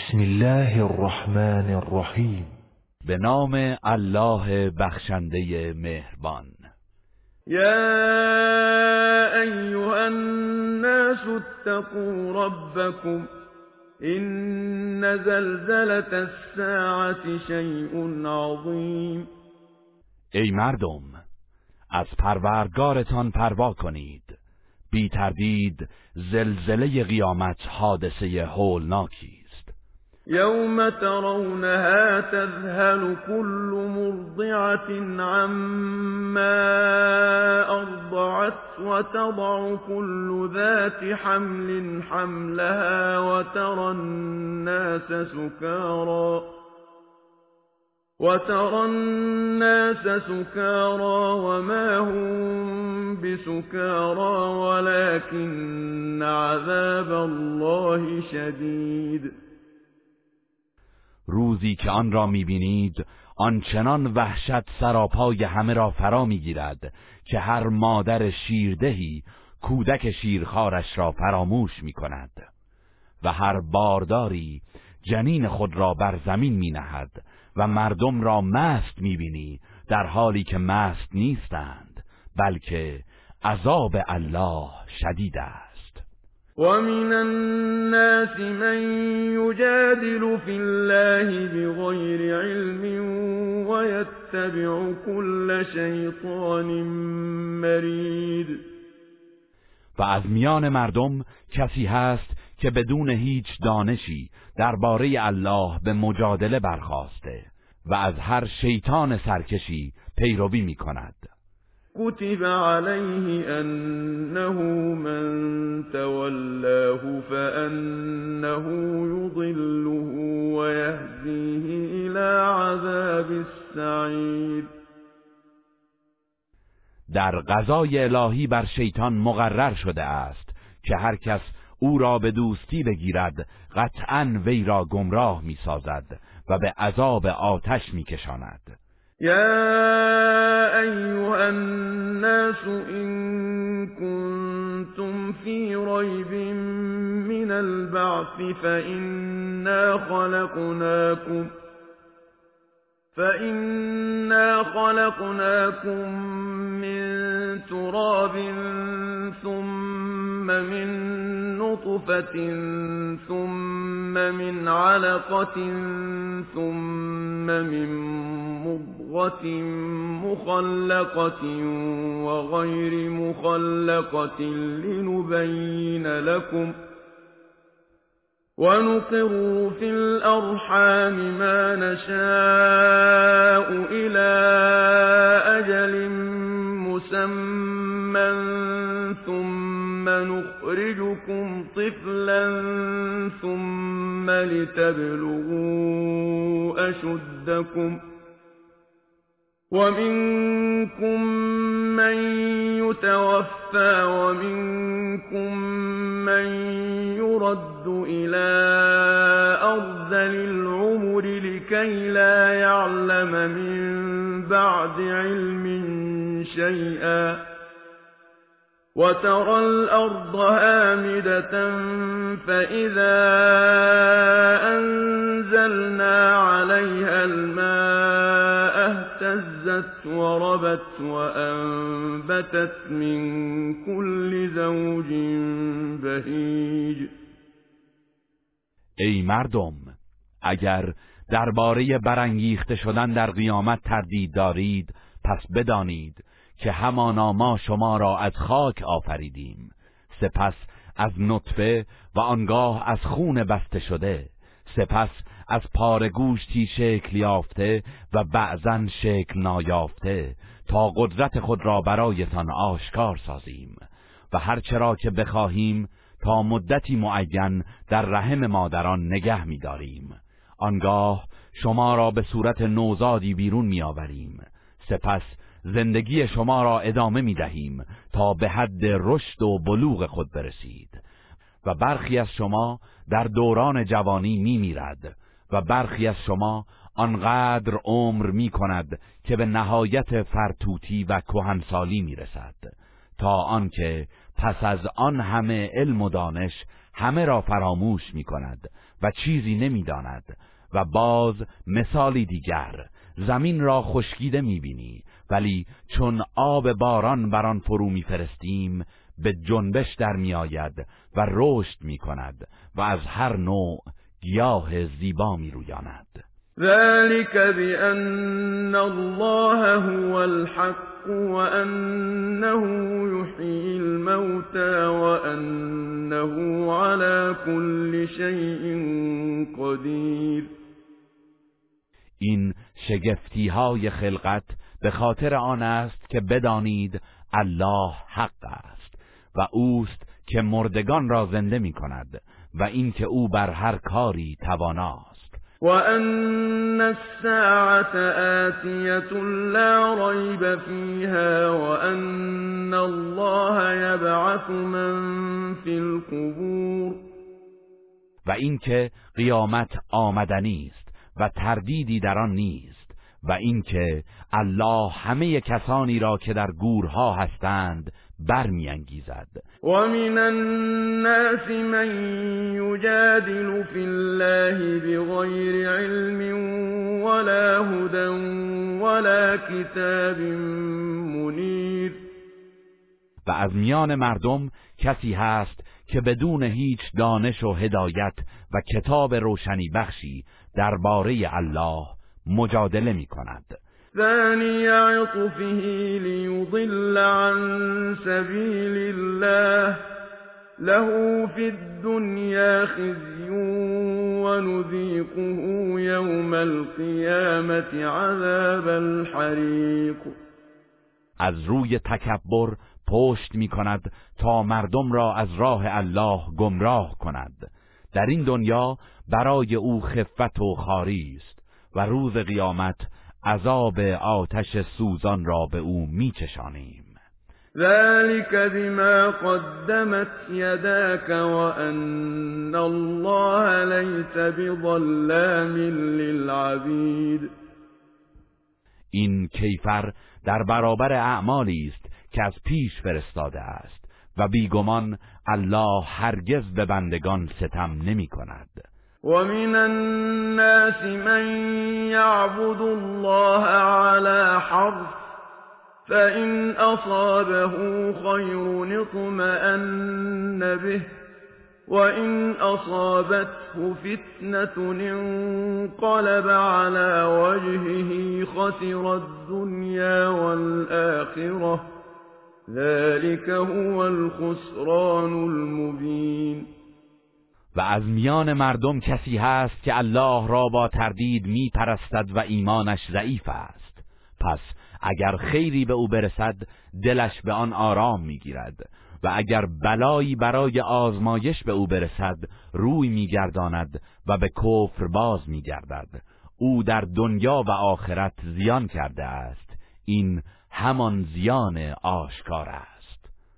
بسم الله الرحمن الرحیم. به نام الله بخشنده مهربان. یا ایها الناس اتقوا ربكم این زلزلة الساعة شیء عظیم. ای مردم از پروردگارتان پروا کنید. بی تردید زلزله قیامت حادثه هولناکی. يوم ترونها تذهل كل مرضعة عما أرضعت وتضع كل ذات حمل حملها وترى الناس سكارى وترى الناس سكارى وما هم بسكارى ولكن عذاب الله شديد روزی که آن را می‌بینید آنچنان وحشت سراپای همه را فرا می‌گیرد که هر مادر شیردهی کودک شیرخوارش را فراموش می‌کند و هر بارداری جنین خود را بر زمین می نهد و مردم را مست می‌بینی در حالی که مست نیستند بلکه عذاب الله شدید است. ومن الناس من يجادل في الله بغير علم ويتبع كل شيطان مرید و از میان مردم کسی هست که بدون هیچ دانشی درباره الله به مجادله برخواسته و از هر شیطان سرکشی پیروی می کند كتب عليه أنه من تولاه فأنه يضله ويهديه إلى عذاب السعير در غذای الهی بر شیطان مقرر شده است که هر کس او را به دوستی بگیرد قطعا وی را گمراه می سازد و به عذاب آتش می کشاند. يا أيها الناس إن كنتم في ريب من البعث فإنا خلقناكم فإنا خلقناكم من تراب ثم من نطفة ثم من علقة ثم من مضغة مخلقة وغير مخلقة لنبين لكم ۖ ونقر في الأرحام ما نشاء إلى أجل مسمى ثم نخرجكم طفلا ثم لتبلغوا أشدكم ومنكم من يتوفى ومنكم من يرد إلى أرذل العمر لكي لا يعلم من بعد علم شيئا وترى الأرض هامدة فإذا أنزلنا عليها الماء اهتزت وربت وأنبتت من كل زوج بهيج. ای مردم اگر درباره برانگیخته شدن در قیامت تردید دارید پس بدانید که همانا ما شما را از خاک آفریدیم. سپس از نطفه و آنگاه از خون بسته شده. سپس از پار گوشتی شکل یافته و بعضا شکل نایافته. تا قدرت خود را برایتان آشکار سازیم. و هرچرا که بخواهیم تا مدتی معین در رحم مادران نگه می‌داریم. آنگاه شما را به صورت نوزادی بیرون میآوریم. سپس زندگی شما را ادامه می دهیم تا به حد رشد و بلوغ خود برسید. و برخی از شما در دوران جوانی می میرد و برخی از شما آنقدر عمر می کند که به نهایت فرتوتی و کهنسالی می رسد. تا آنکه پس از آن همه علم و دانش همه را فراموش می کند و چیزی نمی‌داند و باز مثالی دیگر زمین را خشکیده می‌بینی ولی چون آب باران بر آن فرو میفرستیم به جنبش در میآید و رشد می‌کند و از هر نوع گیاه زیبا میرویاند. ذلك بأن الله هو الحق وأنه يحيي الموتى وأنه على كل شيء قدير. این شگفتی های خلقت به خاطر آن است که بدانید الله حق است و اوست که مردگان را زنده می کند و اینکه او بر هر کاری تواناست. و ان الساعت آتیت لا ریب فیها و ان الله یبعث من فی القبور. و اینکه قیامت آمدنی است و تردیدی در آن نیست و اینکه الله همه کسانی را که در گورها هستند برمیانگیزد. و من الناس من یجادل فی الله بغیر علم ولا هدى ولا کتاب منیر. و از میان مردم کسی هست که بدون هیچ دانش و هدایت و کتاب روشنی بخشی درباره الله مجادله می کند ثاني عطفه ليضل عن سبيل الله. له في الدنيا خزي ونذيقه يوم القيامة عذاب الحريق. از روی تکبر پشت می کند تا مردم را از راه الله گمراه کند. در این دنیا برای او خفت و خاری است و روز قیامت عذاب آتش سوزان را به او میچشانیم. ذلك بما قدمت يداك وأن الله ليس بظلام للعبید. این کیفر در برابر اعمالی است که از پیش فرستاده است و بیگمان الله هرگز به بندگان ستم نمی کند ومن الناس من يعبد الله على حرف فإن أصابه خير اطمأن به وإن أصابته فتنة انقلب على وجهه خسر الدنيا والآخرة ذلك هو الخسران المبين از میان مردم کسی هست که الله را با تردید می پرستد و ایمانش ضعیف است. پس اگر خیری به او برسد دلش به آن آرام می‌گیرد و اگر بلایی برای آزمایش به او برسد روی میگرداند و به کفر باز میگردد. او در دنیا و آخرت زیان کرده است. این همان زیان آشکار است.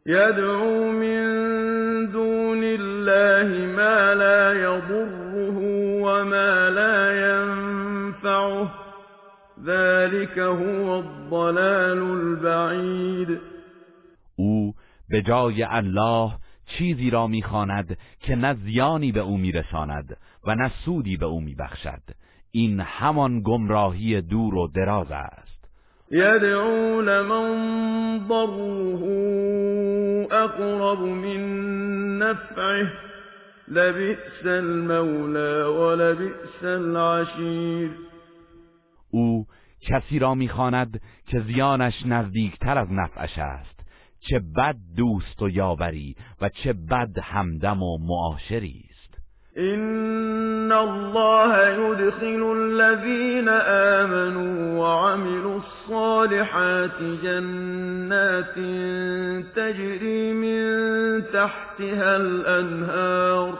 یدعو من دون الله ما لا يضره وما لا ينفعه ذلك هو الضلال البعید او به جای الله چیزی را می‌خواند که نه زیانی به او میرساند و نه سودی به او میبخشد. این همان گمراهی دور و دراز است. يدعو لمن ضره أقرب من نفعه لبئس المولى ولبئس العشیر او کسی را می‌خواند که زیانش نزدیکتر از نفعش است چه بد دوست و یاوری و چه بد همدم و معاشری. إن الله يدخل الذين آمنوا وعملوا الصالحات جنات تجري من تحتها الأنهار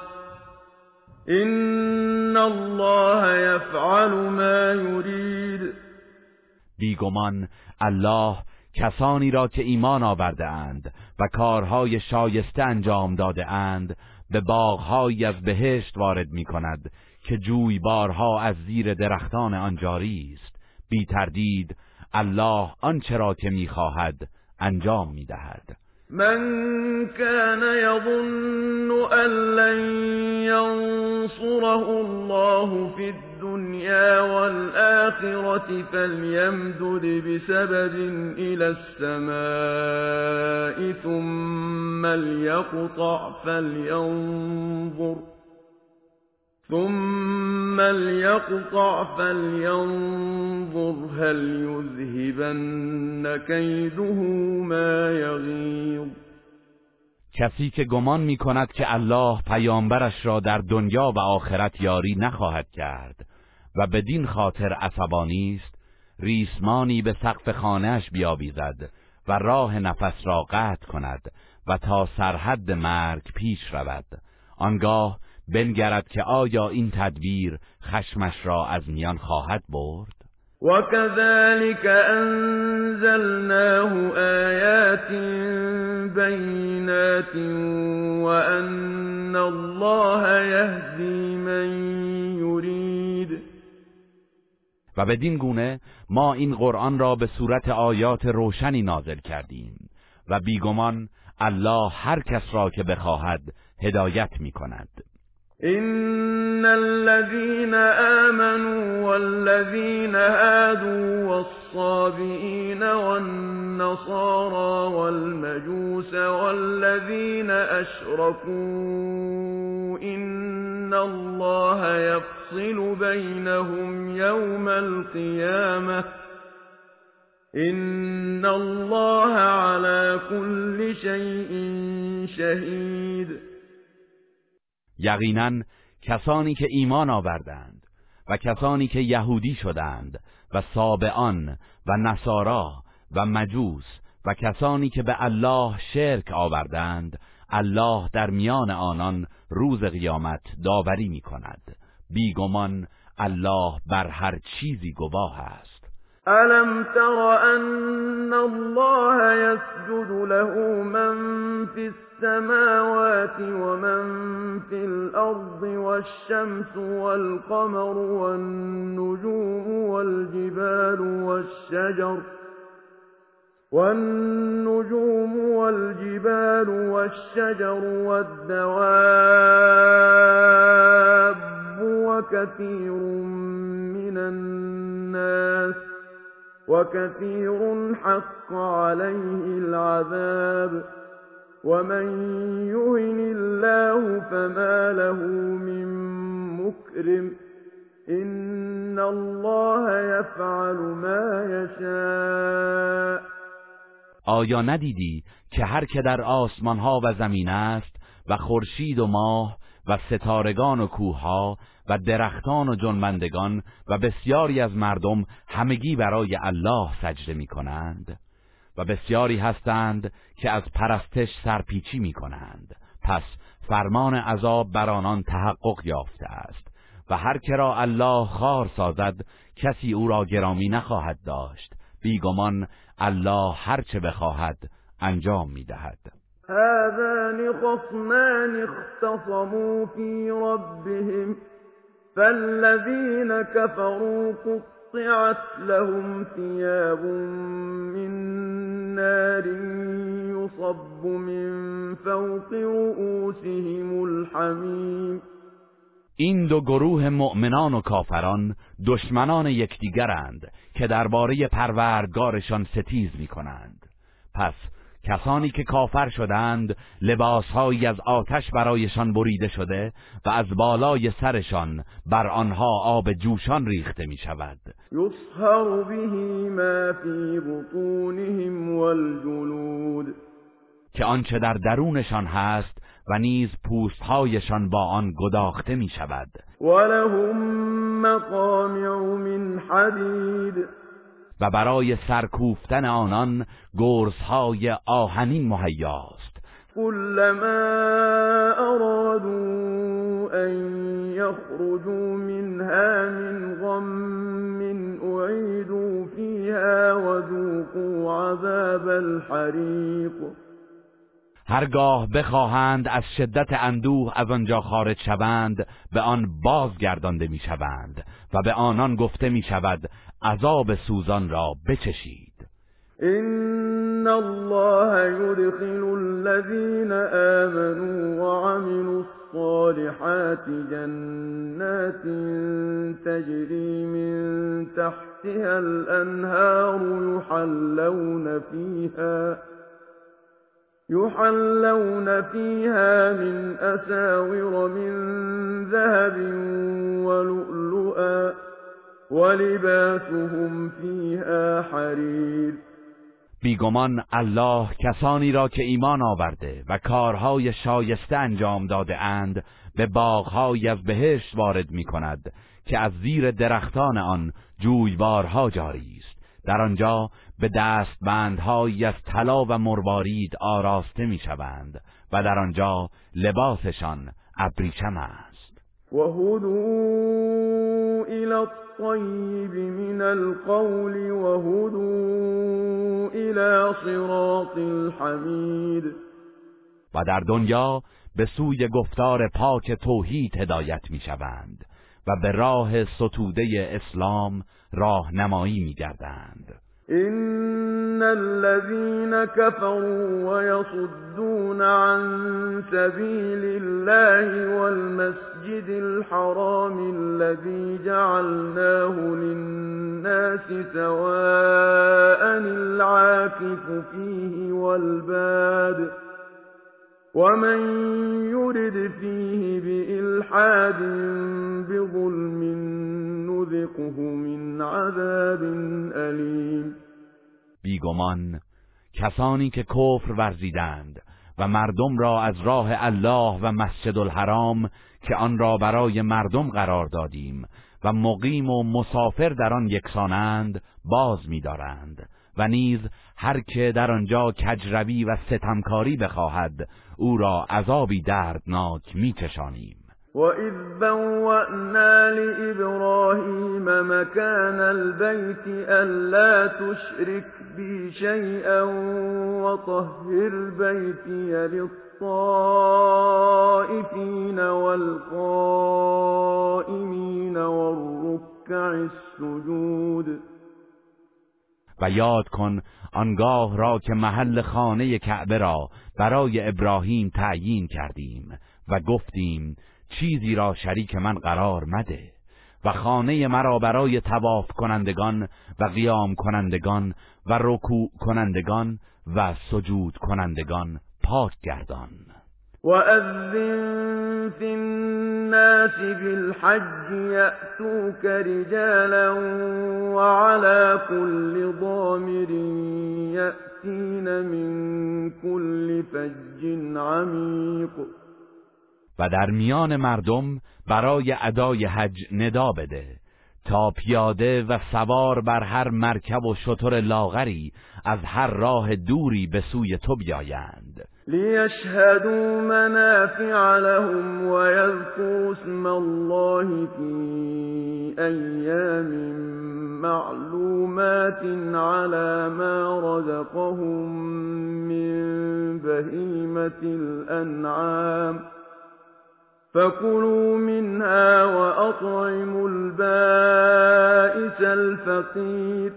إن الله يفعل ما يريد بیگمان الله کسانی را که ایمان آورده اند و کارهای شایسته انجام داده اند به باغهایی از بهشت وارد می کند که جویبارها از زیر درختان آن جاری است. بی تردید الله آنچه را که می‌خواهد انجام می‌دهد. من كان يظن أن لن ينصره الله في الدنيا والآخرة فليمدد بسبب إلى السماء ثم ليقطع فلينظر ثم ليقطع فلينظر هل يذهبن كيده ما یغیظ کسی که گمان می کند که الله پیامبرش را در دنیا و آخرت یاری نخواهد کرد و بدین خاطر عصبانی است ریسمانی به سقف خانهش بیاویزد و راه نفس را قطع کند و تا سرحد مرگ پیش رود. آنگاه بنگرد که آیا این تدبیر خشمش را از میان خواهد برد؟ وكذلك أنزلناه آيات بينات وأن الله يهدي من يريد. و بدین گونه ما این قرآن را به صورت آیات روشنی نازل کردیم و بیگمان الله هر کس را که بخواهد هدایت می کند إن الذين آمنوا والذين هادوا والصابئين والنصارى والمجوس والذين أشركوا إن الله يفصل بينهم يوم القيامة إن الله على كل شيء شهيد یقینا کسانی که ایمان آوردند و کسانی که یهودی شدند و سابعان و نصارا و مجوس و کسانی که به الله شرک آوردند الله در میان آنان روز قیامت داوری می کند بیگمان الله بر هر چیزی گواه است. ألم تر أن الله يسجد له من في السماوات ومن في الأرض والشمس والقمر والنجوم والجبال والشجر والنجوم والجبال والشجر والدواب وكثير من الناس وكثير حق عليه العذاب. ومن يهن الله فما له من مكرم. إن الله يفعل ما يشاء. آیا ندیدی که هر که در آسمان ها و زمین است و خورشید و ماه و ستارگان و کوهها و درختان و جنبندگان و بسیاری از مردم همگی برای الله سجده می کنند و بسیاری هستند که از پرستش سرپیچی می کنند پس فرمان عذاب بر آنان تحقق یافته است و هر کرا الله خار سازد کسی او را گرامی نخواهد داشت. بیگمان الله هر چه بخواهد انجام می دهد هذان خصمان اختصموا في ربهم فالذين كفروا قطعت لهم ثياب من نار يصب من فوق رؤوسهم الحمیم این دو گروه مؤمنان و کافران دشمنان یکدیگرند که درباره پروردگارشان ستیز می کنند پس کسانی که کافر شدند لباسهایی از آتش برایشان بریده شده و از بالای سرشان بر آنها آب جوشان ریخته می شود یصهر به ما فی بطونهم والجلود. که آنچه در درونشان هست و نیز پوستهایشان با آن گداخته می شود ولهم مقامع من حدید. و برای سرکوفتن آنان گرزهای آهنین مهیاست. كلما أرادوا أن يخرجوا منها من غم أعيدوا فيها وذوقوا عذاب الحريق. هرگاه بخواهند از شدت اندوه از آنجا خارج شوند به آن بازگردانده می‌شوند و به آنان گفته می شود عذاب سوزان را بچشید. إن الله يدخل الذين آمنوا وعملوا الصالحات جنات تجري من تحتها الأنهار يحلون فيها يحلون فيها من أساور من ذهب ولؤلؤا ولباسهم فيها حرير. بیگمان الله کسانی را که ایمان آورده و کارهای شایسته انجام داده اند به باغهای از بهشت وارد می کند که از زیر درختان آن جویبارها جاری است. در آنجا به دستبندهایی از طلا و مروارید آراسته می شوند و در آنجا لباسشان ابریشم است. و الى الطيب من القول وهدوا الى صراط الحمید و در دنیا به سوی گفتار پاک توحید هدایت می شوند و به راه ستوده اسلام راهنمایی می گردند إن الذين كفروا ويصدون عن سبيل الله والمسجد الحرام الذي جعلناه للناس سواء العاكف فيه والباد ومن يرد فيه بإلحاد بظلم نذقه من عذاب أليم بیگمان کسانی که کفر ورزیدند و مردم را از راه الله و مسجد الحرام که آن را برای مردم قرار دادیم و مقیم و مسافر در آن یکسانند باز می‌دارند و نیز هر که در آنجا کجروی و ستمکاری بخواهد او را عذابی دردناک میچشانیم. وَإِذْ بَوَّأْنَا لِإِبْرَاهِيمَ مَكَانَ الْبَيْتِ أَلَّا تُشْرِكْ بِي شَيْئًا وَطَهِّرْ بَيْتِيَ لِلطَّائِفِينَ وَالْقَائِمِينَ وَالرُّكَّعِ السُّجُودِ. و یاد کن آنگاه را که محل خانه کعبه را برای ابراهیم تعیین کردیم و گفتیم چیزی را شریک من قرار مده و خانه مرا برای تواف کنندگان و قیام کنندگان و رکوع کنندگان و سجود کنندگان پاک گردان. وأذن في الناس بالحج يأتوك رجالا وعلى كل ضامر يأتين من كل فج عميق. و در میان مردم برای ادای حج ندا بده. تا پیاده و سوار بر هر مرکب و شتر لاغری از هر راه دوری به سوی تو بیایند. لیشهدوا منافع لهم ويذكروا اسم الله في ایام معلومات على ما رزقهم من بهیمة الانعام فكلوا منها وأطعموا البائس الفقیر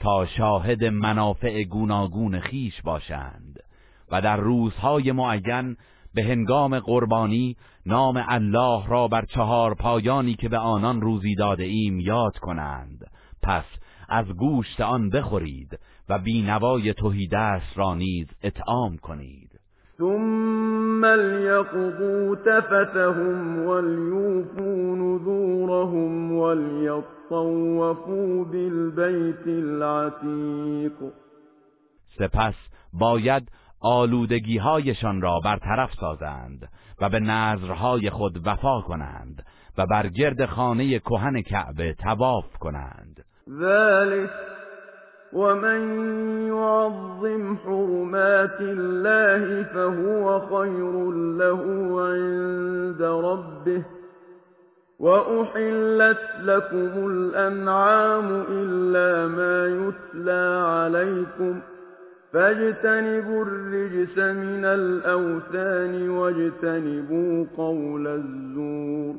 تا شاهد منافع گوناگون خیش باشند. و در روزهای معین به هنگام قربانی نام الله را بر چهار پایانی که به آنان روزی داده ایم یاد کنند. پس از گوشت آن بخورید و بینوای توحیدست را نیز اطعام کنید. ثم ليقضوا تفتهم وليوفوا نذورهم وليطوفوا بالبيت العتیق. سپس باید آلودگی هایشان را برطرف سازند و به نظرهای خود وفا کنند و بر گرد خانه کهن کعبه تواف کنند. ذلك ومن يعظم حرمات الله فهو خير له عند ربه وأحلت لكم الأنعام إلا ما يتلى عليكم فاجتنبوا الرجس من الأوثان واجتنبوا قول الزور.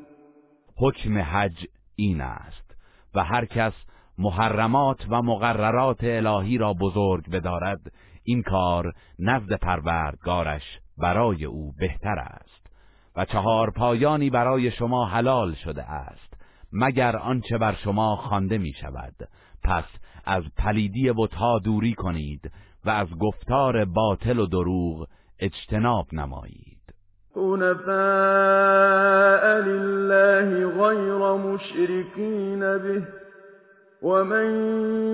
حکم حج این است و هر کس محرمات و مقررات الهی را بزرگ بدارد این کار نزد پروردگارش برای او بهتر است و چهار پایانی برای شما حلال شده است مگر آنچه بر شما خوانده می شود پس از پلیدی بتها دوری کنید و از گفتار باطل و دروغ اجتناب نمایید. حنفاء لله غیر مشرکین به ومن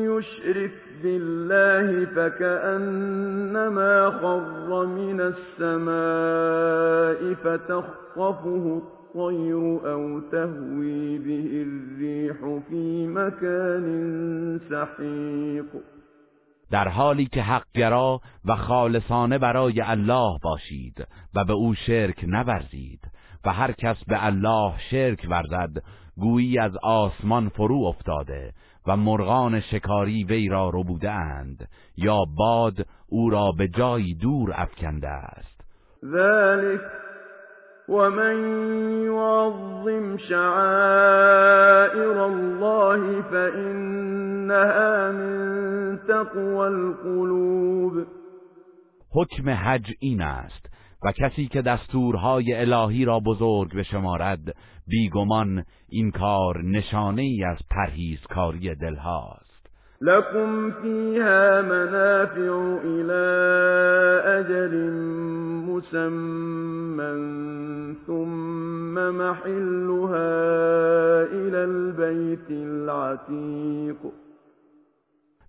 يشرك بالله فكأنما خر من السماء فتخطفه الطير أو تهوي به الريح في مكان سحيق در حالی که حقگرا و خالصانه برای الله باشید و به او شرک نورزید و هر کس به الله شرک ورزد گویی از آسمان فرو افتاده و مرغان شکاری وی را ربوده اند یا باد او را به جایی دور افکنده است. ذلك ومن يعظم شعائر الله فإنها من تقوى القلوب حکم حج این است و کسی که دستورهای الهی را بزرگ بشمارد بیگمان این کار نشانه ای از پرهیزکاری دلهاست. لكم فيها منافع إلى أجل مسمى ثم محلها إلى البيت العتيق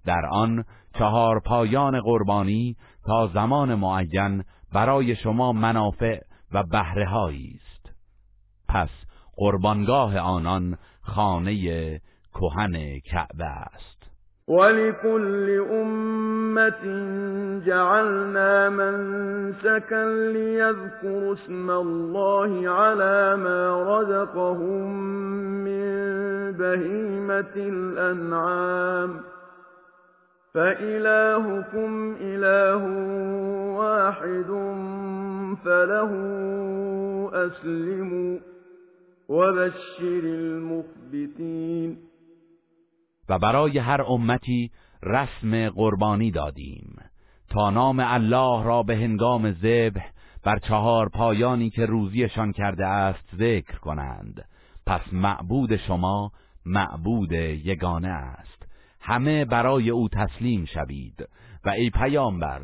در آن چهار پایان قربانی تا زمان معین برای شما منافع و بهره است. پس قربانگاه آنان خانه کهن کعبه است. ولكل أمة جعلنا منسكا ليذكروا اسم الله على ما رزقهم من بهيمة الأنعام فإلهكم إله واحد فله أسلموا وبشر المخبتين و برای هر امتی رسم قربانی دادیم. تا نام الله را به هنگام ذبح بر چهار پایانی که روزیشان کرده است ذکر کنند. پس معبود شما معبود یگانه است. همه برای او تسلیم شوید. و ای پیامبر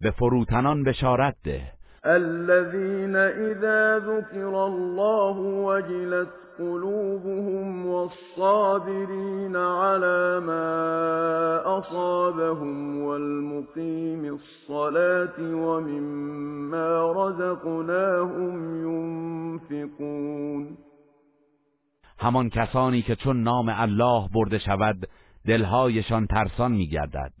به فروتنان بشارت ده. الذين اذا ذكر الله وجلت قلوبهم والصابرين على ما أصابهم والمقيم الصلاة ومما رزقناهم ينفقون. همان کسانی که چون نام الله برده شود دلهایشان ترسان میگردد.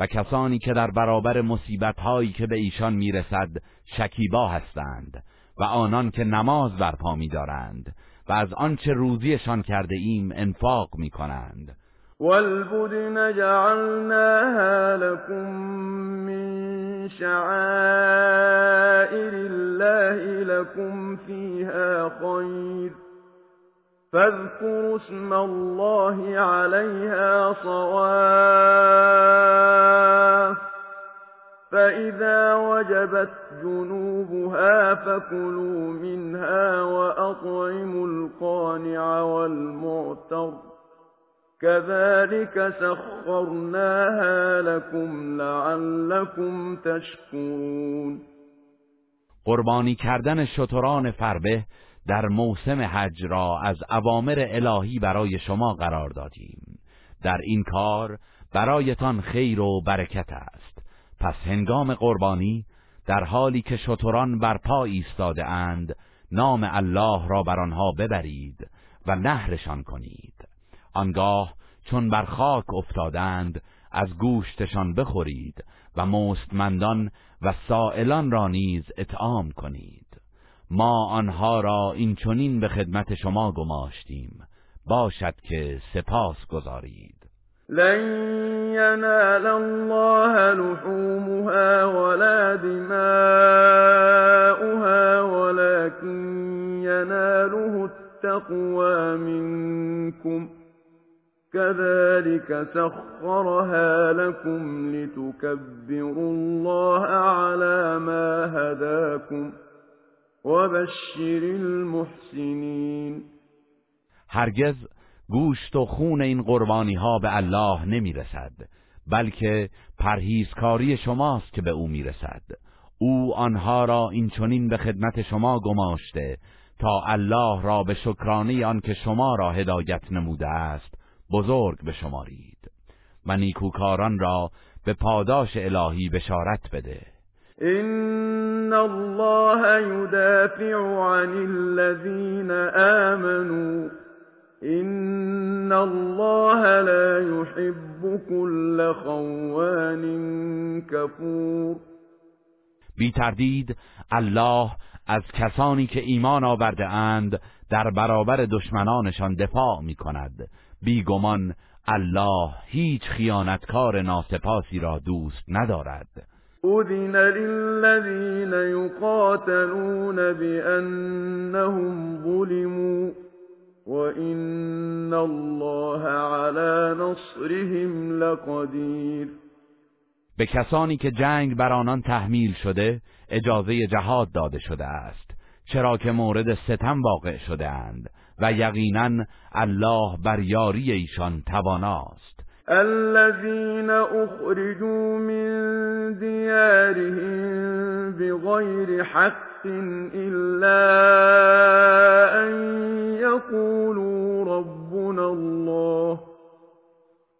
و کسانی که در برابر مصیبت هایی که به ایشان می‌رسد شکیبا هستند و آنان که نماز برپا میدارند و از آنچه روزیشان کرده ایم انفاق می کنند والبدن جعلناها لكم من شعائر الله لكم فيها خير. فاذكروا اسم الله عليها صواف فإذا وجبت جنوبها فكلوا منها وأطعموا القانع والمعتر. كذلك سخرناها لكم لعلكم تشكرون. قربانی کردن شتران فربه در موسم حج را از اوامر الهی برای شما قرار دادیم. در این کار برایتان خیر و برکت است. پس هنگام قربانی در حالی که شتران بر پا ایستاده اند نام الله را بر آنها ببرید و نهرشان کنید. آنگاه چون بر خاک افتادند از گوشتشان بخورید و مستمندان و سائلان را نیز اطعام کنید. ما آنها را این چنین به خدمت شما گماشتیم. باشد که سپاس گذارید. لن ينال الله لحومها ولا دماؤها ولكن يناله التقوى منكم كذلك سخرها لكم لتكبروا الله على ما هداكم وبشر المحسنين. هرگز گوشت و خون این قربانی ها به الله نمی رسد بلکه پرهیزکاری شماست که به او می رسد او آنها را این چنین به خدمت شما گماشته تا الله را به شکرانه آن که شما را هدایت نموده است بزرگ بشمارید و نیکوکاران را به پاداش الهی بشارت بده. ان الله يدافع عن الذين آمنوا. ان الله لا يحب كل خوان كفور. بی تردید الله از کسانی که ایمان آورده اند در برابر دشمنانشان دفاع می کند بیگمان الله هیچ خیانتکار ناسپاسی را دوست ندارد. اذن للذین یقاتلون بأنهم ظلموا وإن الله على نصرهم لقدیر به کسانی که جنگ بر آنان تحمیل شده اجازه جهاد داده شده است چرا که مورد ستم واقع شده اند و یقینا الله بر یاری ایشان تواناست. الذين أخرجوا من ديارهم بغير حق إلا أن يقولوا ربنا الله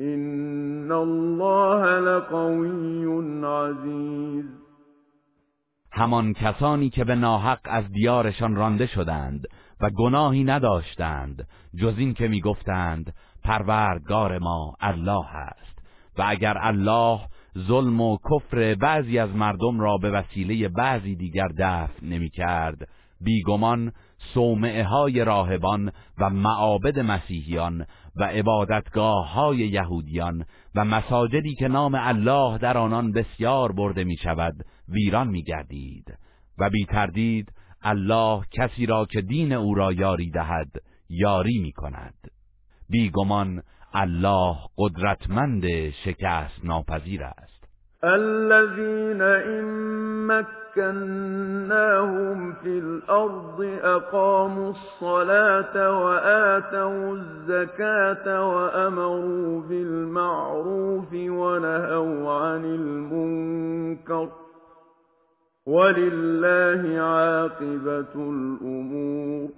این الله لقوی عزیز همان کسانی که به ناحق از دیارشان رانده شدند و گناهی نداشتند جز این که می‌گفتند پروردگار ما الله است. و اگر الله ظلم و کفر بعضی از مردم را به وسیله بعضی دیگر دفع نمی کرد بیگمان صومعه های راهبان و معابد مسیحیان و عبادتگاه های یهودیان و مساجدی که نام الله در آنان بسیار برده می شود ویران می گردید و بی تردید الله کسی را که دین او را یاری دهد یاری می کند بیگمان الله قدرتمند شکست ناپذیر است. الذين مكناهم في الأرض أقاموا الصلاة وآتوا الزكاة وأمروا بالمعروف ونهوا عن المنكر ولله عاقبة الأمور.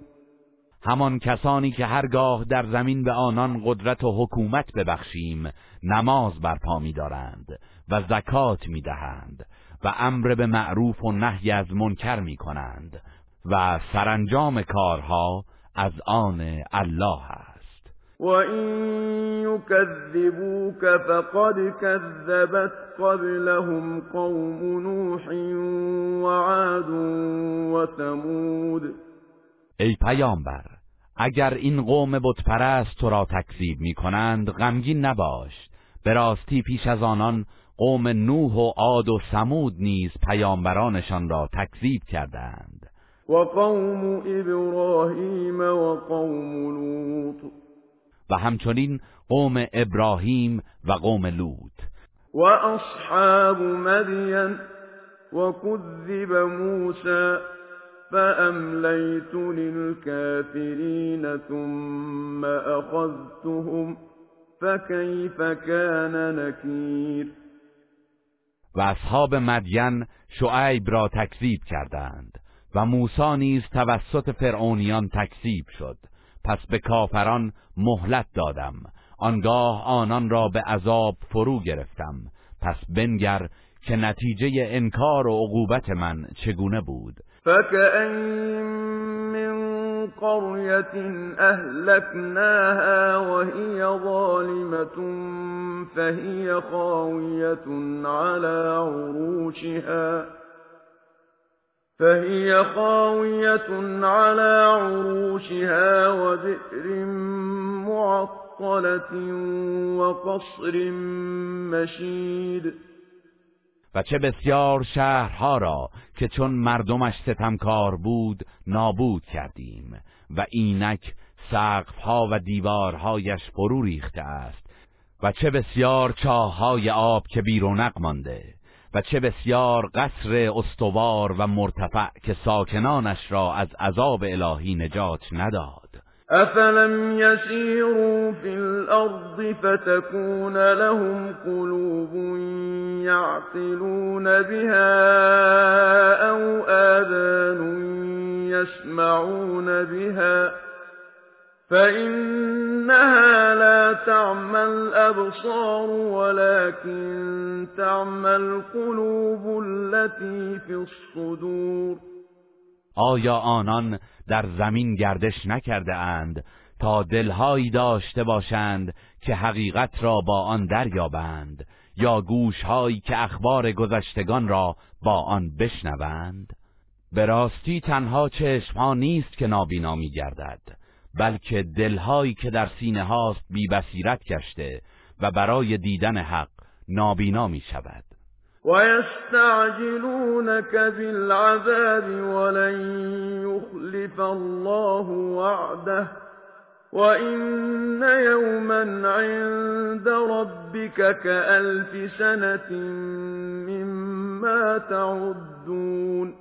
همان کسانی که هرگاه در زمین به آنان قدرت و حکومت ببخشیم نماز برپا می‌دارند و زکات می‌دهند. و امر به معروف و نهی از منکر می‌کنند و سرانجام کارها از آن الله است. و این یکذبوک فقد کذبت قبلهم قوم نوح و عاد و ثمود ای پیامبر اگر این قوم بتپرست تو را تکذیب می کنند غمگین نباش. به راستی پیش از آنان قوم نوح و عاد و سمود نیز پیامبرانشان را تکذیب کردند. و قوم ابراهیم و قوم لوط. و همچنین قوم ابراهیم و قوم لوط. و اصحاب مدین و کذب موسی فأمليت للكافرين ثم أخذتهم فكيف كان نكير؟ و اصحاب مدین شعیب را تکذیب کردند و موسی نیز توسط فرعونیان تکذیب شد. پس به کافران مهلت دادم. آنگاه آنان را به عذاب فرو گرفتم. پس بنگر که نتیجه انکار و عقوبت من چگونه بود. فکأین من قرية أهلكناها وهي ظالمة فهي خاوية على عروشها. فهي خاوية على عروشها وبئر معطلة وقصر مشید و چه بسیار شهرها را که چون مردمش ستمکار بود نابود کردیم و اینک سقفها و دیوارهایش فرو ریخته است و چه بسیار چاههای آب که بیرونق مانده و چه بسیار قصر استوار و مرتفع که ساکنانش را از عذاب الهی نجات نداد. أفلم يسيروا في الأرض فتكون لهم قلوب يعقلون بها أو آذان يسمعون بها فإنها لا تعمى الأبصار ولكن تعمى القلوب التي في الصدور آیا آنان در زمین گردش نکرده اند تا دلهایی داشته باشند که حقیقت را با آن دریابند یا گوشهایی که اخبار گذشتگان را با آن بشنوند. به راستی تنها چشمها نیست که نابینا می گردد بلکه دلهایی که در سینه هاست بی بصیرت گشته و برای دیدن حق نابینا می شود ويستعجلونك بالعذاب ولن يخلف الله وعده وإن يوما عند ربك كألف سنة مما تعدون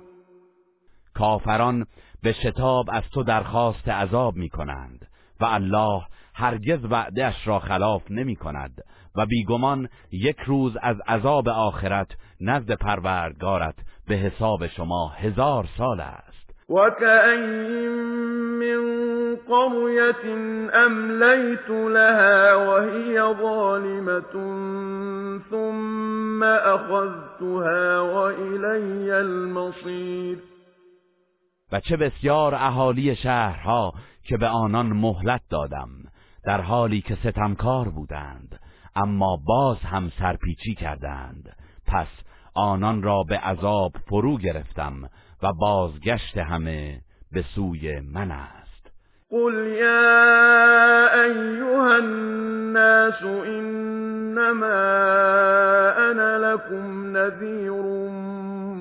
کافران به شتاب از تو درخواست عذاب می کنند و الله هرگز وعدهش را خلاف نمی کند و بیگمان یک روز از عذاب آخرت نزد پروردگارت به حساب شما هزار سال است. وكأين من قرية أمليت لها وهي ظالمة ثم أخذتها وإلي المصير و چه بسیار اهالی شهرها که به آنان مهلت دادم در حالی که ستمکار بودند اما باز هم سرپیچی کردند. پس آنان را به عذاب فرو گرفتم و بازگشت همه به سوی من است. قل یا ایها الناس انما انا لكم نذیر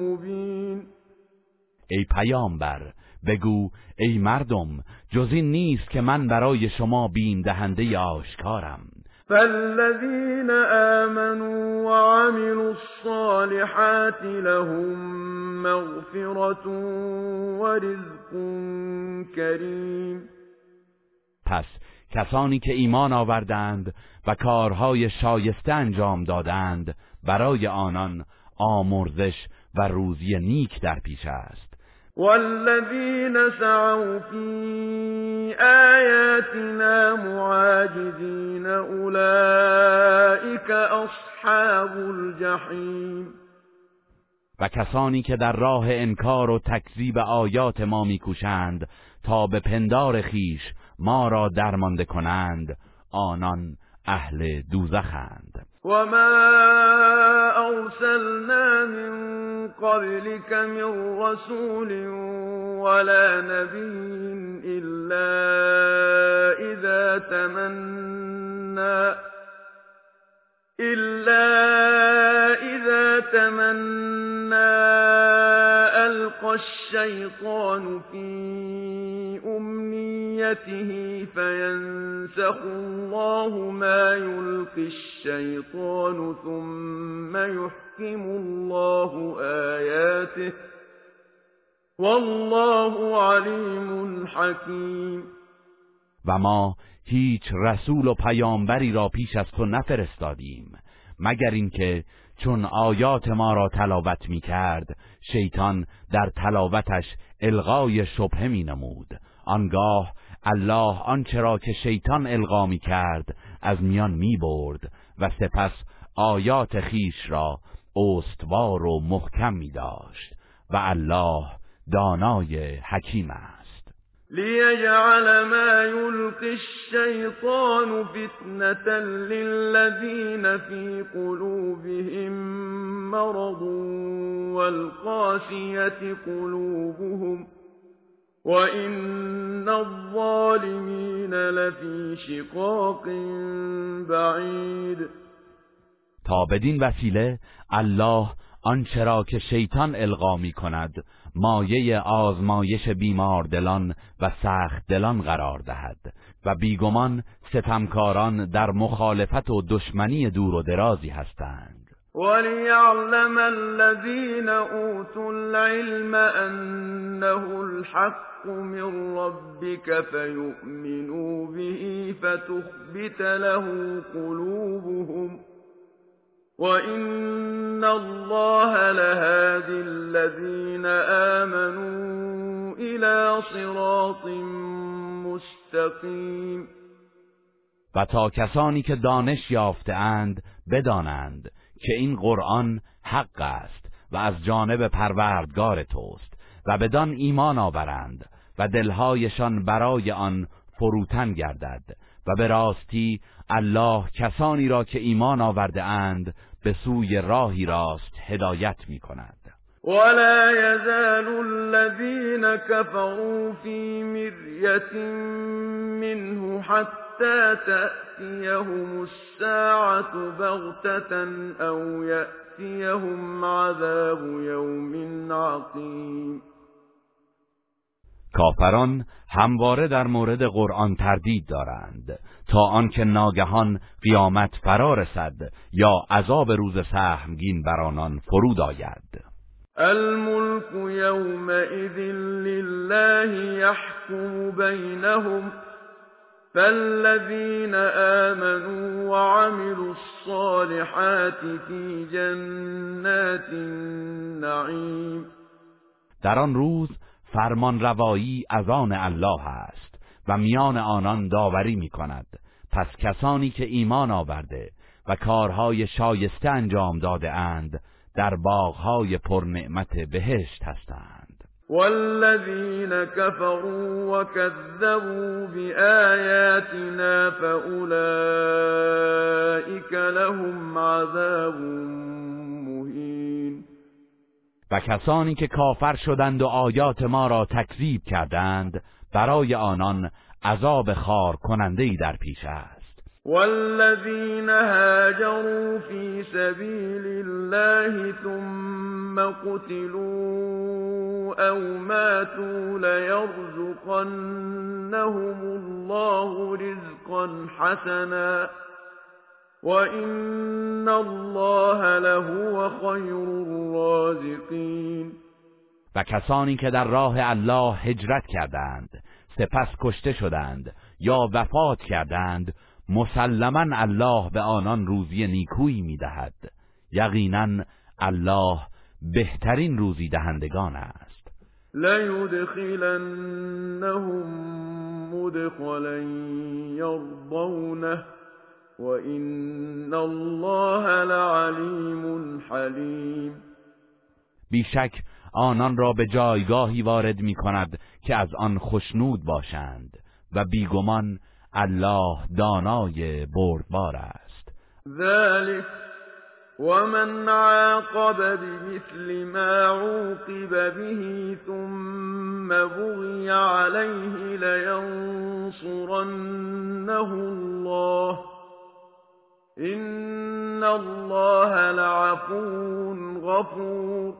مبین. ای پیامبر بگو ای مردم جز این نیست که من برای شما بین دهنده آشکارم. فالذين آمنوا وعملوا الصالحات لهم مغفرة ورزق کریم. پس کسانی که ایمان آوردند و کارهای شایسته انجام دادند برای آنان آمرزش و روزی نیک در پیش است. والذين سعوا في آياتنا معاجزين أولئك أصحاب الجحیم و کسانی که در راه انکار و تکذیب آیات ما میکوشند تا به پندار خیش ما را درمانده کنند آنان اهل دوزخند. وما أرسلنا من قبلك من رسول ولا نبي إلا إذا تمنى إلا إذا تمنى الشيطان في أمنيته فينسخ الله ما يلقي الشيطان ثم يحكم الله آياته والله عليم حكيم. و ما هیچ رسول و پیامبری را پیش از تو نفرستادیم مگر اینکه چون آیات ما را تلاوت می کرد شیطان در تلاوتش الغای شبه می نمود آنگاه الله آنچه را که شیطان القا می کرد از میان می برد و سپس آیات خیش را استوار و محکم می داشت و الله دانای حکیم است. ليجعل ما يلقي الشيطان فتنة للذين في قلوبهم مرض والقاسية قلوبهم وإن الظالمين لفي شقاق بعید تا بدین وسیله الله آنچه را که شیطان القا می کند مایه آزمایش بیمار دلان و سخت دلان قرار دهد و بیگمان ستمکاران در مخالفت و دشمنی دور و درازی هستند. وليعلم الذين أوتوا العلم أنه الحق من ربك فيؤمنوا به فتخبت له قلوبهم وَإِنَّ الله لهادي الذين آمنوا إلى صراط مستقیم و تا کسانی که دانش یافته اند بدانند که این قرآن حق است و از جانب پروردگار توست و بدان ایمان آورند و دلهایشان برای آن فروتن گردد و به راستی الله کسانی را که ایمان آورده اند به سوی راهی راست هدایت می کند ولا يزال الذين كفروا في مرية منه حتى تأتيهم الساعة بغتة أو يأتيهم عذاب يوم عقيم کافران همواره در مورد قرآن تردید دارند تا آنکه ناگهان قیامت فرا رسد یا عذاب روز سهمگین بر آنان فرود آید. الملك يومئذ لله يحكم بينهم فالذين آمنوا وعملوا الصالحات في جنات النعيم. در آن روز فرمان روایی از آن الله است و میان آنان داوری می کند پس کسانی که ایمان آورده و کارهای شایسته انجام داده اند در باغهای پرنعمت بهشت هستند. والذین كفروا وكذبوا بآیاتنا فأولئك لهم عذاب و کسانی که کافر شدند و آیات ما را تکذیب کردند برای آنان عذاب خار کننده ای در پیش است. والذين هاجروا في سبيل الله ثم قتلوا أو ماتوا ليرزقنهم الله رزقا حسنا. وإن الله لهو خير الرازقين. و کسانی که در راه الله هجرت کردند سپس کشته شدند یا وفات کردند مسلما الله به آنان روزی نیکویی می‌دهد. یقینا الله بهترین روزی دهندگان است. ليدخلنهم مدخلا يرضونه. وإن الله لعلیم حلیم بیشک آنان را به جایگاهی وارد می کند که از آن خشنود باشند و بیگمان الله دانای بردبار است. ذلك ومن عاقب بمثل ما عوقب به ثم بغي عليه لينصرنه الله إن الله لعفو غفور.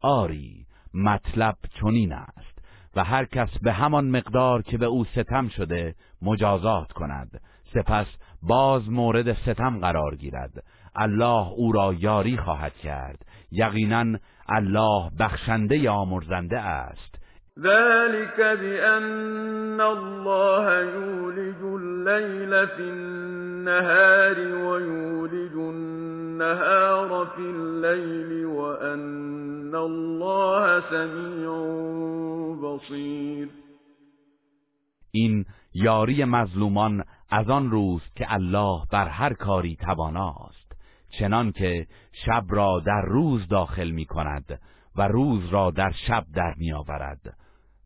آری مطلب چنین است و هر کس به همان مقدار که به او ستم شده مجازات کند. سپس باز مورد ستم قرار گیرد. الله او را یاری خواهد کرد. یقینا الله بخشنده آمرزنده است. ذلك بأن الله يولج الليل في النهار ويولج النهار في الليل وأن الله سميع بصیر این یاری مظلومان از آن روز که الله بر هر کاری تواناست چنان که شب را در روز داخل می کند و روز را در شب در می آورد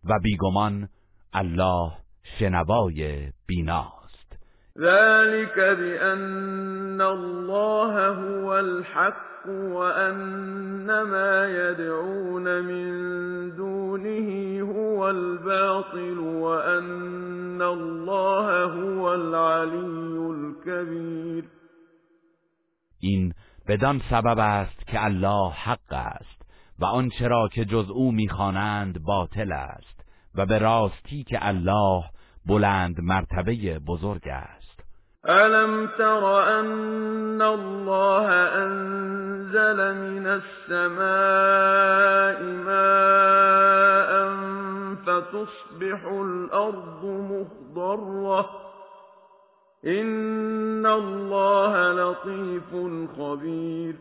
و بیگمان الله شنوای بیناست. ذلك بأن الله هو الحق وأن ما يدعون من دونه هو الباطل وأن الله هو العلي الكبير. این بدان سبب است که الله حق است و آنچه را که جز او می‌خوانند باطل است. و به راستی که الله بلند مرتبه بزرگ است. الم تر ان الله انزل من السماء ماء فتصبح الارض مخضره ان الله لطیف خبیر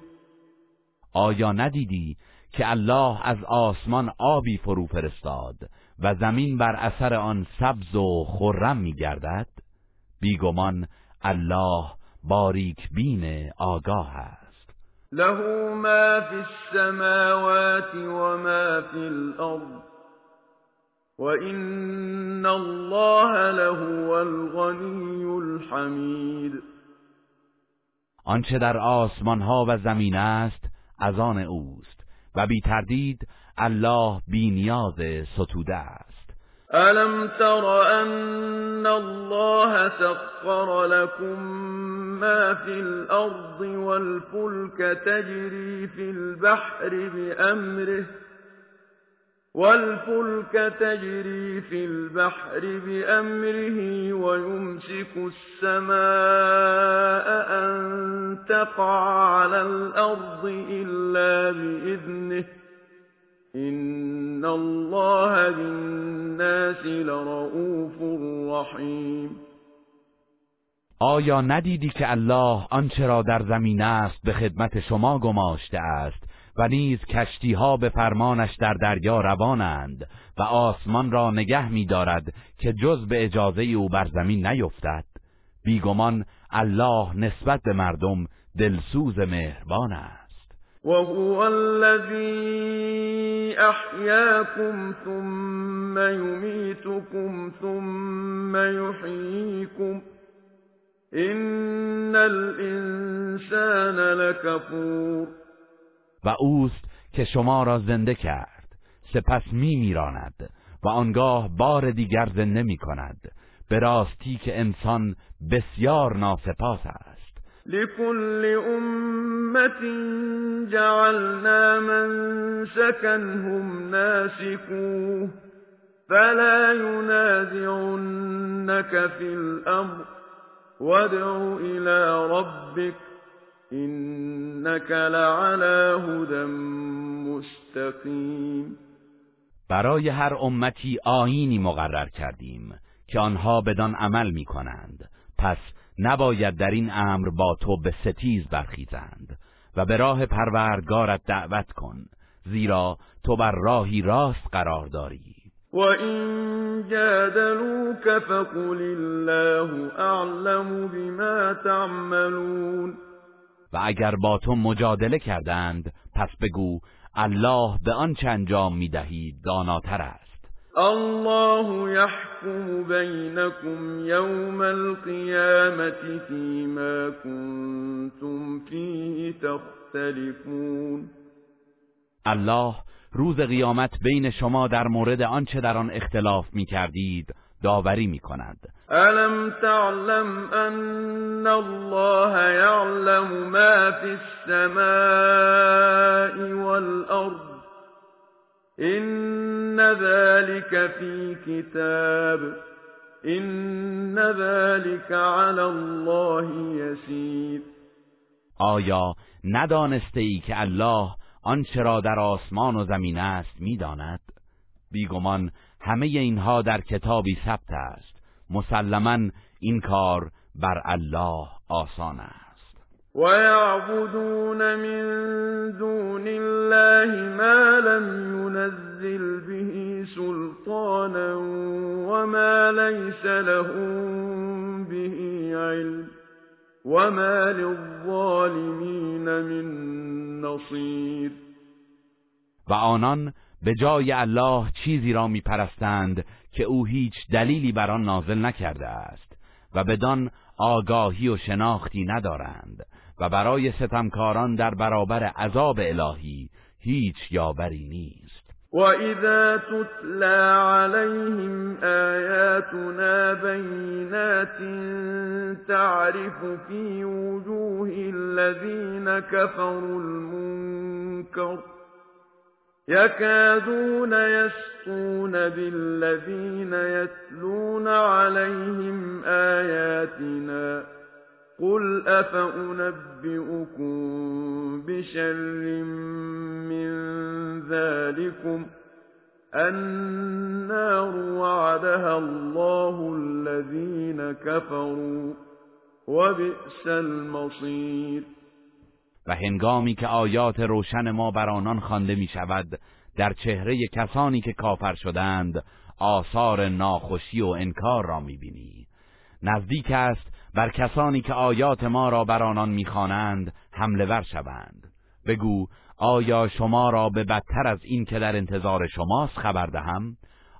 آیا ندیدی که الله از آسمان آبی فرو فرستاد و زمین بر اثر آن سبز و خرم میگردد بیگمان الله باریک بین آگاه است. له ما فی السماوات و ما فی الارض وَإِنَّ الله لهو الغنی الحمید. آنچه در آسمان ها و زمین است از آن اوست و بی تردید الله بینیاز ستوده است. ألم تر أن الله سخر لكم ما في الأرض والفلك تجري في البحر بأمره والفلك تجري في البحر بأمره ويمسك السماء أن تقع على الأرض إلا بإذنه. إن الله بالناس لرؤوف رحیم آیا ندیدی که الله آنچه را در زمین است به خدمت شما گماشته است و نیز کشتی ها به فرمانش در دریا روانند و آسمان را نگه می دارد که جز به اجازه او بر زمین نیفتد؟ بیگمان الله نسبت به مردم دلسوز مهربان است. وهو الذي احیاكم ثم يميتكم ثم يحييكم ان الانسان لكفور. و اوست که شما را زنده کرد سپس می میراند و آنگاه بار دیگر زنده می کند به راستی که انسان بسیار ناسپاس است. لكل امت جعلنا من سکنهم ناسكوه فلا ينازعنك في الامر وادع الى ربك اینک لعلى هدى مستقیم برای هر امتی آینی مقرر کردیم که آنها بدان عمل می کنند پس نباید در این امر با تو به ستیز برخیزند و به راه پروردگارت دعوت کن زیرا تو بر راهی راست قرار داری. و این جادلوک فقل الله اعلم بما تعملون و اگر با تو مجادله کردند پس بگو الله به آنچه انجام می‌دهید داناتر است. الله یحکم بینکم یوم القیامت فیما کنتم فیه تختلفون. الله روز قیامت بین شما در مورد آنچه در آن اختلاف می کردید داوری می کند الم تعلم ان الله يعلم ما في السماء والارض ان ذلك في كتاب ان ذلك على الله يسير آیا ندانسته ای که الله آنچه را در آسمان و زمین است می‌داند؟ بیگمان همه اینها در کتابی ثبت است. مسلما این کار بر الله آسان است. و یعبدون من دون الله ما لم سلطانا وما ليس لهم به علم وما للظالمین من نصیر و آنان به جای الله چیزی را میپرستند که او هیچ دلیلی بر آن نازل نکرده است و بدان آگاهی و شناختی ندارند و برای ستمکاران در برابر عذاب الهی هیچ یاوری نیست. وَإِذَا تُتْلَى عَلَيْهِمْ آيَاتُنَا بَيِّنَاتٍ تَعْرِفُ فِي وُجُوهِ الَّذِينَ كَفَرُوا الْمُنكَرَ يَكَادُونَ يَسْطُونَ بِالَّذِينَ يَتْلُونَ عَلَيْهِمْ آيَاتِنَا قُلْ أَفَأُنَبِّئُكُم بِشَرٍّ مِّن ذَلِكُمْ النَّارُ وَعَدَهَا اللَّهُ الَّذِينَ كَفَرُوا وَبِئْسَ الْمَصِيرُ و هنگامی که آیات روشن ما بر آنان خوانده می شود در چهره کسانی که کافر شدند آثار ناخوشی و انکار را می بینی نزدیک است بر کسانی که آیات ما را بر آنان می‌خوانند حمله ور شوند. بگو آیا شما را به بدتر از این که در انتظار شماست خبر دهم؟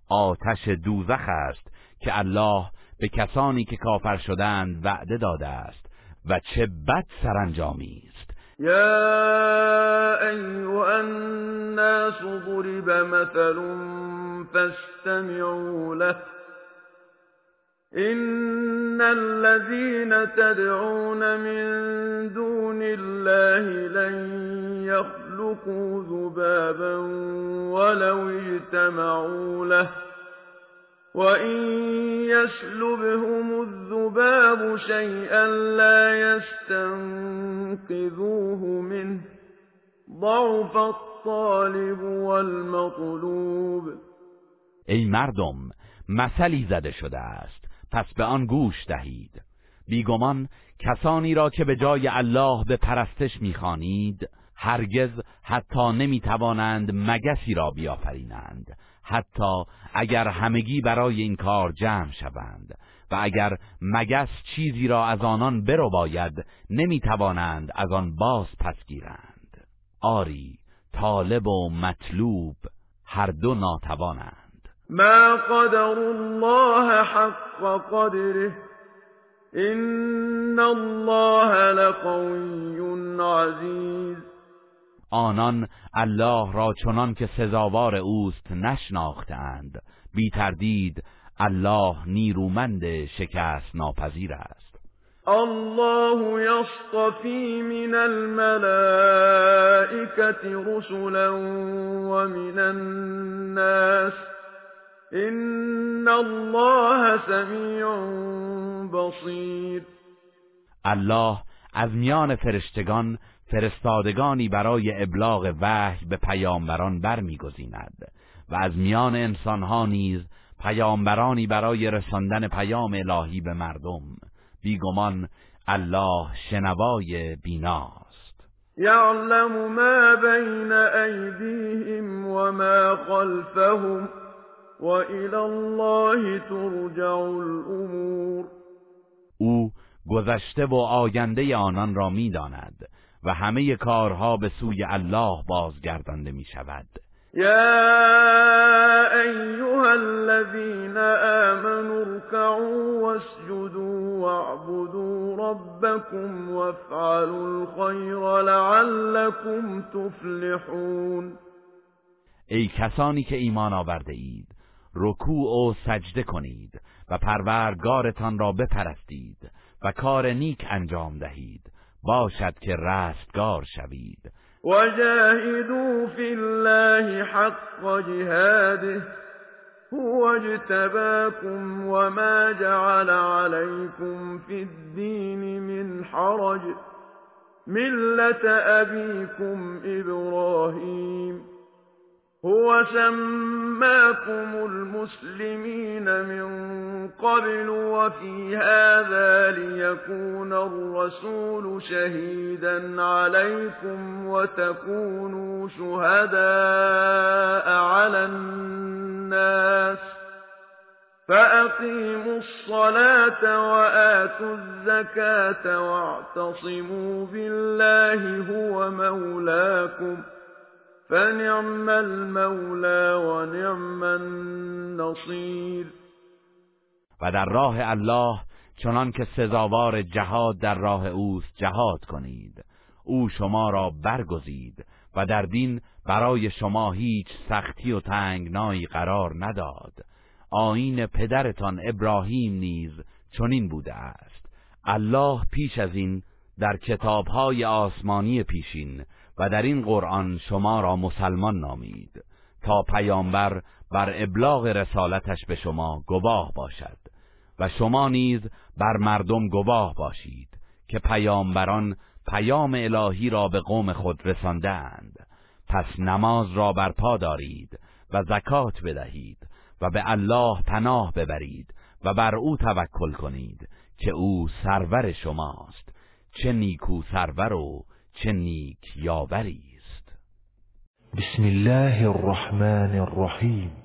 آتش دوزخ است که الله به کسانی که کافر شدند وعده داده است و چه بد سرانجامی است. یا ایها الناس ضرب مثل فاستمعوا له إن الذين تدعون من دون الله لن يخلقوا ذبابا ولو اجتمعوا له وإن يسلبهم الذباب شيئا لا يستنقذوه منه ضعف الطالب والمطلوب. ای مردم مثلی زده شده است. پس به آن گوش دهید. بیگمان کسانی را که به جای الله به پرستش می‌خوانید هرگز حتی نمی‌توانند مگسی را بیافرینند. حتی اگر همگی برای این کار جمع شوند و اگر مگس چیزی را از آنان برو باید نمی‌توانند از آن باز پس گیرند. آری طالب و مطلوب هر دو ناتوانند. ما قدر الله حق قدره ان الله لقوی عزیز آنان الله را چنان که سزاوار اوست نشناختند بی تردید الله نیرومند شکست ناپذیر است. الله يصطفي من الملائكة رسلا ومن الناس این الله سمیع بصیر الله از میان فرشتگان فرستادگانی برای ابلاغ وحی به پیامبران برمیگزیند و از میان انسانها نیز پیامبرانی برای رساندن پیام الهی به مردم. بیگمان الله شنوای بیناست. یعلم ما بین ایدیهم و ما خلفهم. وإلى الله ترجع الامور او گذشته و آینده آنان را می‌داند و همه کارها به سوی الله بازگردانده می شود یا ایها الذین آمنوا اركعوا واسجدوا واعبدوا ربكم وافعلوا الخير لعلكم تفلحون. ای کسانی که ایمان آورده اید رکوع و سجده کنید و پروردگارتان را بپرستید و کار نیک انجام دهید. باشد که رستگار شوید. وجاهدوا فی الله حق جهاده. هو اجتباكم وما جعل عليكم في الدين من حرج. ملة أبيكم إبراهيم. هو سماكم المسلمين من قبل وفي هذا ليكون الرسول شهيدا عليكم وتكونوا شهداء على الناس فأقيموا الصلاة وآتوا الزكاة واعتصموا بالله هو مولاكم فنعم المولى و نعم النصیر و در راه الله چنان که سزاوار جهاد در راه اوست جهاد کنید. او شما را برگزید و در دین برای شما هیچ سختی و تنگنایی قرار نداد. آین پدرتان ابراهیم نیز چنین بوده است. الله پیش از این در کتابهای آسمانی پیشین و در این قرآن شما را مسلمان نامید تا پیامبر بر ابلاغ رسالتش به شما گواه باشد و شما نیز بر مردم گواه باشید که پیامبران پیام الهی را به قوم خود رساندند. پس نماز را برپا دارید و زکات بدهید و به الله پناه ببرید و بر او توکل کنید که او سرور شماست. چه نیکو سرور و چه نیک یاوری است. بسم الله الرحمن الرحیم.